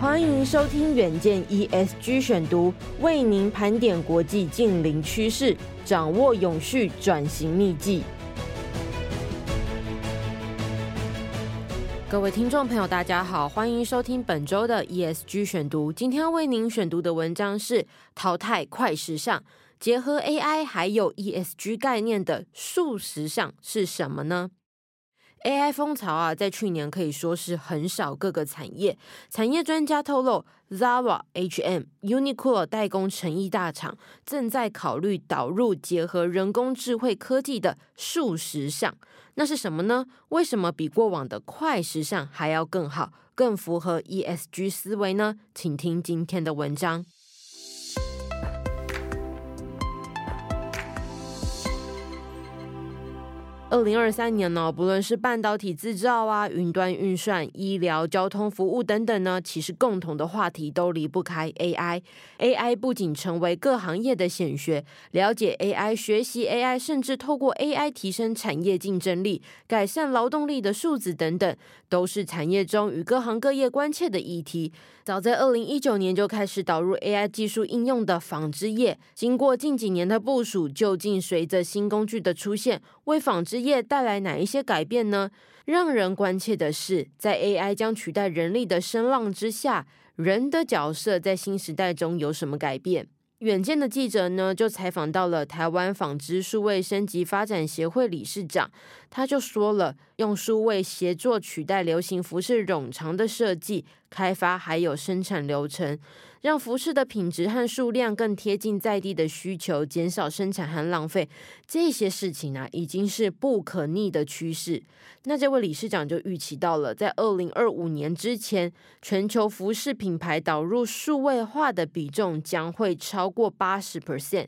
欢迎收听远见 ESG 选读，为您盘点国际近邻趋势，掌握永续转型秘技。各位听众朋友，大家好，欢迎收听本周的 ESG 选读。今天要为您选读的文章是《淘汰快时尚，结合 AI 还有 ESG 概念的速时尚是什么呢？AI 风潮啊，在去年可以说是横扫各个产业。产业专家透露，Zara、H&M、Uniqlo 代工成衣大厂正在考虑导入结合人工智慧科技的数时尚。那是什么呢？为什么比过往的快时尚还要更好，更符合 ESG 思维呢？请听今天的文章。二零二三年呢，不论是半导体制造啊、云端运算、医疗、交通服务等等呢，其实共同的话题都离不开 AI。AI 不仅成为各行业的显学，了解 AI、学习 AI，甚至透过 AI 提升产业竞争力、改善劳动力的素质等等，都是产业中与各行各业关切的议题。早在二零一九年就开始导入 AI 技术应用的纺织业，经过近几年的部署，究竟随着新工具的出现，为纺织业带来哪一些改变呢？让人关切的是，在 AI 将取代人力的声浪之下，人的角色在新时代中有什么改变？远见的记者呢，就采访到了台湾纺织数位升级发展协会理事长，他就说了，用数位协作取代流行服饰冗长的设计、开发还有生产流程，让服饰的品质和数量更贴近在地的需求，减少生产和浪费，这些事情啊，已经是不可逆的趋势。那这位理事长就预期到了，在二零二五年之前，全球服饰品牌导入数位化的比重将会超过八十 percent。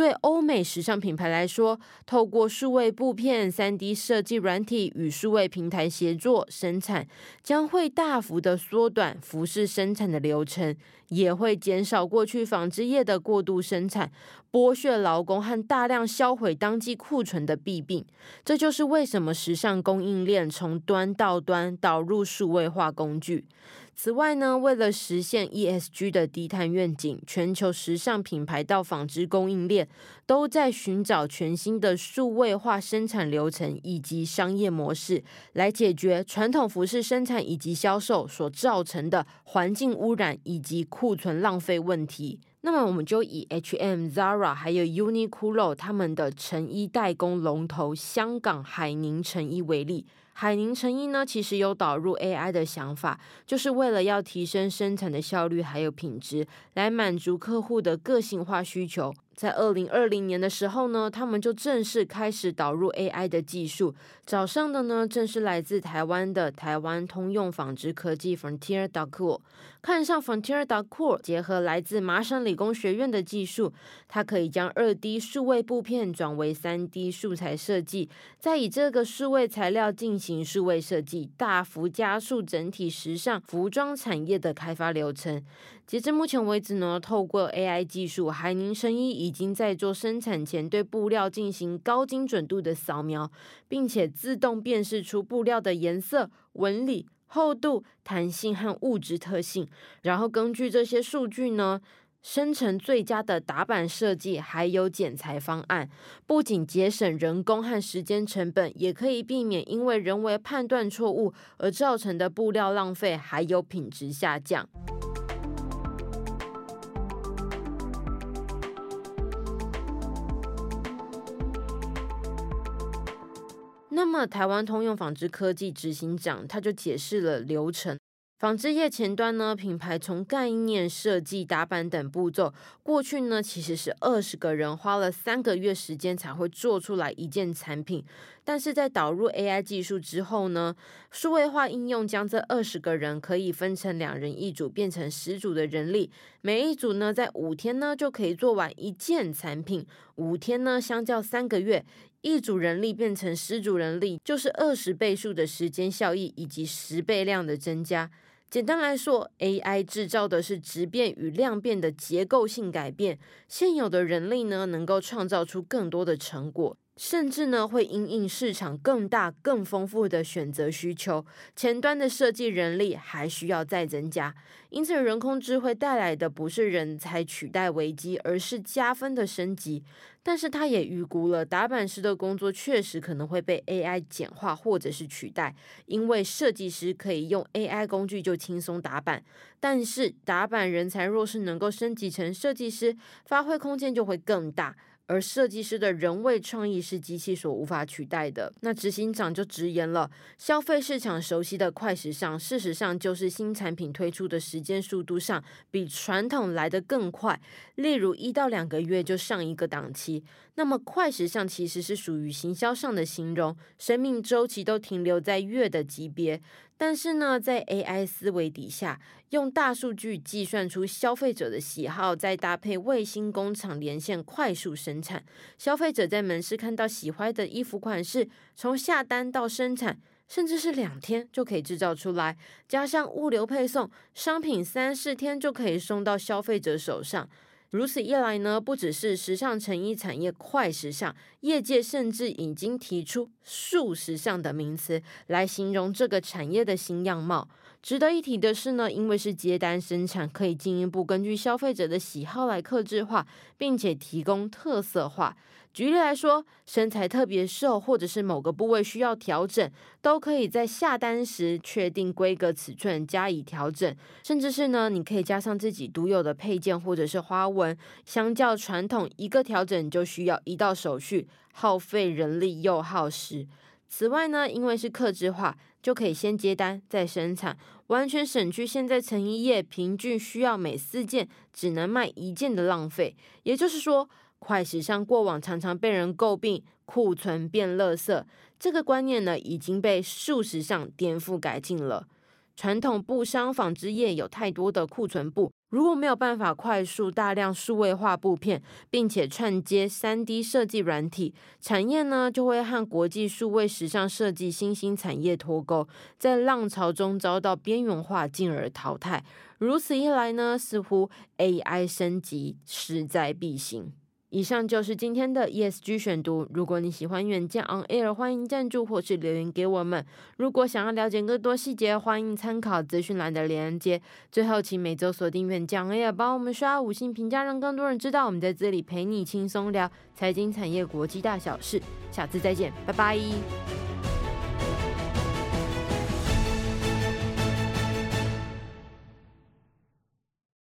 对欧美时尚品牌来说，透过数位布片、三 D 设计软体与数位平台协作生产，将会大幅的缩短服饰生产的流程，也会减少过去纺织业的过度生产、剥削劳工和大量销毁当季库存的弊病。这就是为什么时尚供应链从端到端导入数位化工具。此外呢，为了实现 ESG 的低碳愿景，全球时尚品牌到纺织供应链都在寻找全新的数位化生产流程以及商业模式，来解决传统服饰生产以及销售所造成的环境污染以及库存浪费问题。那么，我们就以 H&M、Zara 还有 Uniqlo 他们的成衣代工龙头香港海宁成衣为例。海宁成衣呢，其实有导入 AI 的想法，就是为了要提升生产的效率还有品质，来满足客户的个性化需求。在二零二零年的时候呢，他们就正式开始导入 AI 的技术。早上的呢，正是来自台湾的台湾通用纺织科技 Frontier Decor。看上 Frontier Decor，结合来自麻省理工学院的技术，它可以将二 D 数位布片转为三 D 素材设计，再以这个数位材料进行数位设计，大幅加速整体时尚服装产业的开发流程。截至目前为止呢，透过 AI 技术，海宁生衣已经在做生产前对布料进行高精准度的扫描，并且自动辨识出布料的颜色、纹理、厚度、弹性和物质特性，然后根据这些数据呢，生成最佳的打版设计，还有剪裁方案。不仅节省人工和时间成本，也可以避免因为人为判断错误而造成的布料浪费，还有品质下降。那么，台湾通用纺织科技执行长他就解释了流程。纺织业前端呢，品牌从概念设计、打版等步骤，过去呢其实是二十个人花了三个月时间才会做出来一件产品。但是在导入 AI 技术之后呢，数位化应用将这二十个人可以分成两人一组，变成十组的人力，每一组呢在五天呢就可以做完一件产品。五天呢，相较三个月，一组人力变成十组人力，就是二十倍数的时间效益以及十倍量的增加。简单来说，AI 制造的是质变与量变的结构性改变，现有的人力呢能够创造出更多的成果。甚至呢会因应市场更大、更丰富的选择需求，前端的设计人力还需要再增加。因此，人工智慧带来的不是人才取代危机，而是加分的升级。但是，他也预估了打板师的工作确实可能会被 AI 简化或者是取代，因为设计师可以用 AI 工具就轻松打板，但是打板人才若是能够升级成设计师，发挥空间就会更大。而设计师的人为创意是机器所无法取代的。那执行长就直言了，消费市场熟悉的快时尚，事实上就是新产品推出的时间速度上比传统来得更快，例如一到两个月就上一个档期。那么快时尚其实是属于行销上的形容，生命周期都停留在月的级别。但是呢，在 AI 思维底下，用大数据计算出消费者的喜好，再搭配卫星工厂连线快速生产，消费者在门市看到喜欢的衣服款式，从下单到生产，甚至是两天就可以制造出来，加上物流配送，商品三四天就可以送到消费者手上。如此一来呢，不只是时尚成衣产业快时尚，业界甚至已经提出数时尚的名词来形容这个产业的新样貌。值得一提的是呢，因为是接单生产，可以进一步根据消费者的喜好来克制化，并且提供特色化。举例来说，身材特别瘦，或者是某个部位需要调整，都可以在下单时确定规格尺寸加以调整，甚至是呢，你可以加上自己独有的配件或者是花纹。相较传统，一个调整就需要一道手续，耗费人力又耗时。此外呢，因为是客制化，就可以先接单再生产，完全省去现在成衣业平均需要每四件只能卖一件的浪费。也就是说，快时尚过往常常被人诟病库存变垃圾，这个观念呢已经被速时尚颠覆改进了。传统布商纺织业有太多的库存布，如果没有办法快速大量数位化布片，并且串接 3D 设计软体，产业呢就会和国际数位时尚设计新兴产业脱钩，在浪潮中遭到边缘化，进而淘汰。如此一来呢，似乎 AI 升级势在必行。以上就是今天的 ESG 选读。如果你喜欢远见 On Air，欢迎赞助或是留言给我们。如果想要了解更多细节，欢迎参考资讯栏的连接。最后，请每周锁定远见 On Air，帮我们刷五星评价，让更多人知道我们在这里陪你轻松聊财经产业国际大小事。下次再见，拜拜。